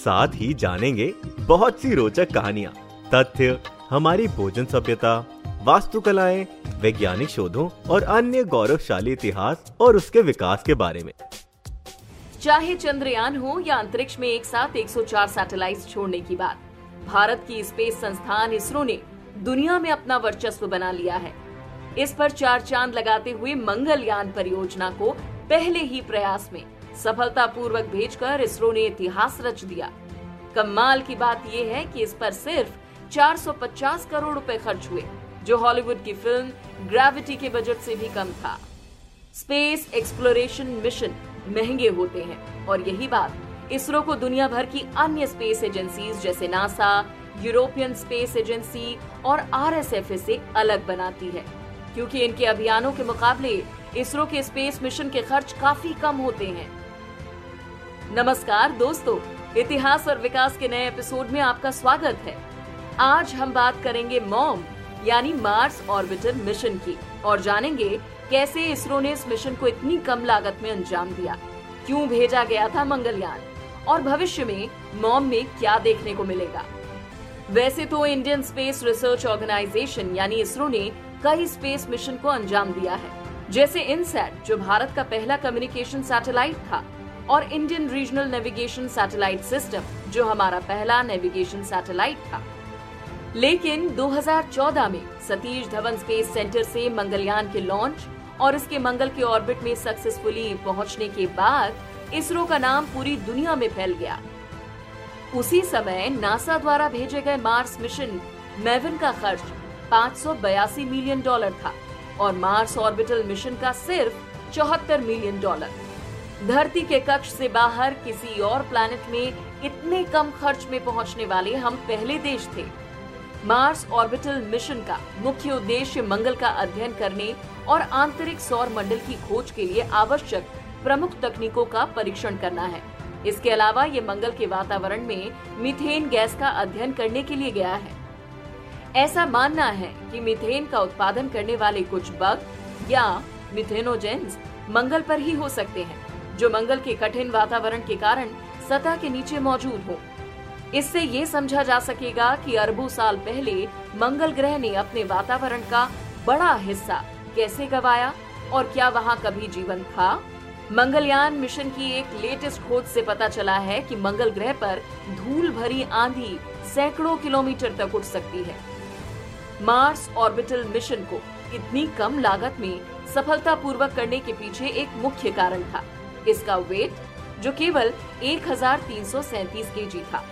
साथ ही जानेंगे बहुत सी रोचक कहानियाँ, तथ्य, हमारी भोजन सभ्यता, वास्तुकलाएँ, वैज्ञानिक शोधों और अन्य गौरवशाली इतिहास और उसके विकास के बारे में। चाहे चंद्रयान हो या अंतरिक्ष में एक साथ 104 सैटेलाइट छोड़ने की बात, भारत की स्पेस संस्थान इसरो ने दुनिया में अपना वर्चस्व बना लिया है। इस पर चार चाँद लगाते हुए मंगलयान परियोजना को पहले ही प्रयास में सफलतापूर्वक भेजकर इसरो ने इतिहास रच दिया। कमाल की बात यह है कि इस पर सिर्फ़ 450 करोड़ रुपए खर्च हुए, जो हॉलीवुड की फ़िल्म ग्रेविटी के बजट से भी कम था। स्पेस एक्सप्लोरेशन मिशन महँगे होते हैं, और यही बात इसरो को दुनिया भर की अन्य स्पेस एजेंसीज जैसे नासा यूरोपियन स्पेस एजेंसी और आर से अलग बनाती है। क्योंकि इनके अभियानों के मुकाबले इसरो के स्पेस मिशन के खर्च काफ़ी कम होते हैं। नमस्कार दोस्तों, इतिहास और विकास के नए एपिसोड में आपका स्वागत है। आज हम बात करेंगे मॉम, यानी मार्स ऑर्बिटर मिशन की, और जानेंगे कैसे इसरो ने इस मिशन को इतनी कम लागत में अंजाम दिया। क्यों भेजा गया था मंगलयान और भविष्य में मॉम में क्या देखने को मिलेगा? वैसे तो इंडियन स्पेस रिसर्च ऑर्गेनाइजेशन यानी इसरो ने कई स्पेस मिशन को अंजाम दिया है। जैसे इनसेट जो भारत का पहला कम्युनिकेशन सैटेलाइट था और Indian regional navigation satellite system जो हमारा पहला नेविगेशन सैटेलाइट था। लेकिन 2014 में सतीश धवन स्पेस सेंटर से मंगलयान के लॉन्च और इसके मंगल के ऑर्बिट में सक्सेसफुली पहुँचने के बाद इसरो का नाम पूरी दुनिया में फैल गया। उसी समय नासा द्वारा भेजे गए मार्स मिशन मेवन का खर्च पाँच सौ बयासी मिलियन डॉलर था और मार्स ऑर्बिटल मिशन का सिर्फ़ चौहत्तर मिलियन डॉलर धरती के कक्ष से बाहर किसी और प्लैनेट में इतने कम खर्च में पहुँचने वाले हम पहले देश थे। मार्स ऑर्बिटल मिशन का मुख्य उद्देश्य मंगल का अध्ययन करने और आंतरिक सौर मंडल की खोज के लिए आवश्यक प्रमुख तकनीकों का परीक्षण करना है। इसके अलावा ये मंगल के वातावरण में मीथेन गैस का अध्ययन करने के लिए गया है। ऐसा मानना है कि मीथेन का उत्पादन करने वाले कुछ बग या मिथेनोजेंस मंगल पर ही हो सकते हैं। जो मंगल के कठिन वातावरण के कारण सतह के नीचे मौजूद हो। इससे ये समझा जा सकेगा कि अरबों साल पहले मंगल ग्रह ने अपने वातावरण का बड़ा हिस्सा कैसे गवाया और क्या वहाँ कभी जीवन था? मंगलयान मिशन की एक लेटेस्ट खोज से पता चला है कि मंगल ग्रह पर धूल भरी आंधी सैकड़ों किलोमीटर तक उठ सकती है। मार्स ऑर्बिटल मिशन को इतनी कम लागत में सफलतापूर्वक करने के पीछे एक मुख्य कारण था। इसका वेट जो केवल एक के जी था।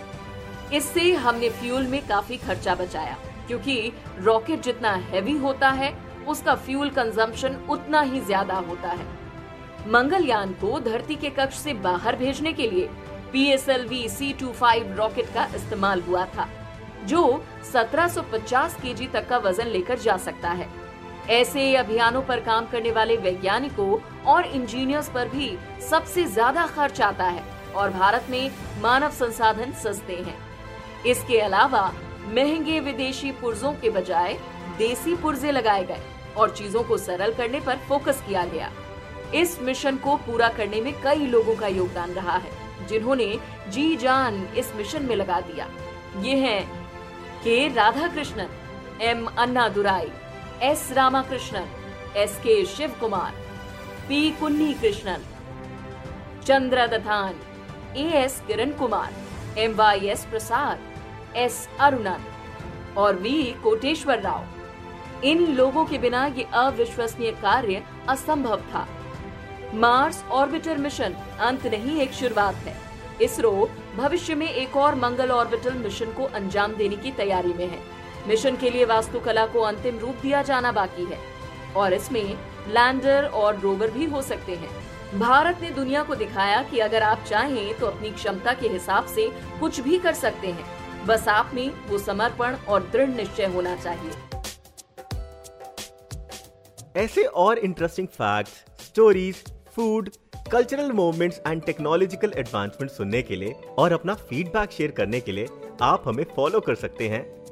इससे हमने फ्यूल में काफ़ी खर्चा बचाया, क्योंकि रॉकेट जितना हैवी होता है, उसका फ्यूल कंजम्पशन उतना ही ज़्यादा होता है। मंगलयान को धरती के कक्ष से बाहर भेजने के लिए P S L V C two five rocket का इस्तेमाल हुआ था, जो 1750 केजी तक का वज़न लेकर जा सकता है। ऐसे अभियानों पर काम करने वाले वैज्ञानिकों और इंजीनियर्स पर भी सबसे ज़्यादा खर्च आता है और भारत में मानव संसाधन सस्ते हैं। इसके अलावा महँगे विदेशी पुर्जों के बजाय देसी पुर्जे लगाए गए और चीज़ों को सरल करने पर फोकस किया गया। इस मिशन को पूरा करने में कई लोगों का योगदान रहा है, जिन्होंने जी जान इस मिशन में लगा दिया। ये हैं K Radha Krishnan M Anna Durai S Ramakrishnan, S K Shiv Kumar P Kunhi Krishnan Chandra Dathan A S Kiran Kumar M Y S Prasad, S Arunan और वी कोटेश्वर राव। इन लोगों के बिना ये अविश्वसनीय कार्य असंभव था। मार्स ऑर्बिटर मिशन अंत नहीं, एक शुरुआत है। इसरो भविष्य में एक और मंगल ऑर्बिटल मिशन को अंजाम देने की तैयारी में है। मिशन के लिए वास्तुकला को अंतिम रूप दिया जाना बाकी है। और इसमें लैंडर और रोवर भी हो सकते हैं। भारत ने दुनिया को दिखाया कि अगर आप चाहें तो अपनी क्षमता के हिसाब से कुछ भी कर सकते हैं। बस आप में वो समर्पण और दृढ़ निश्चय होना चाहिए। ऐसे और interesting fact stories food cultural movements and technological advancement सुनने के लिए और अपना फीडबैक शेयर करने के लिए आप हमें फॉलो कर सकते हैं।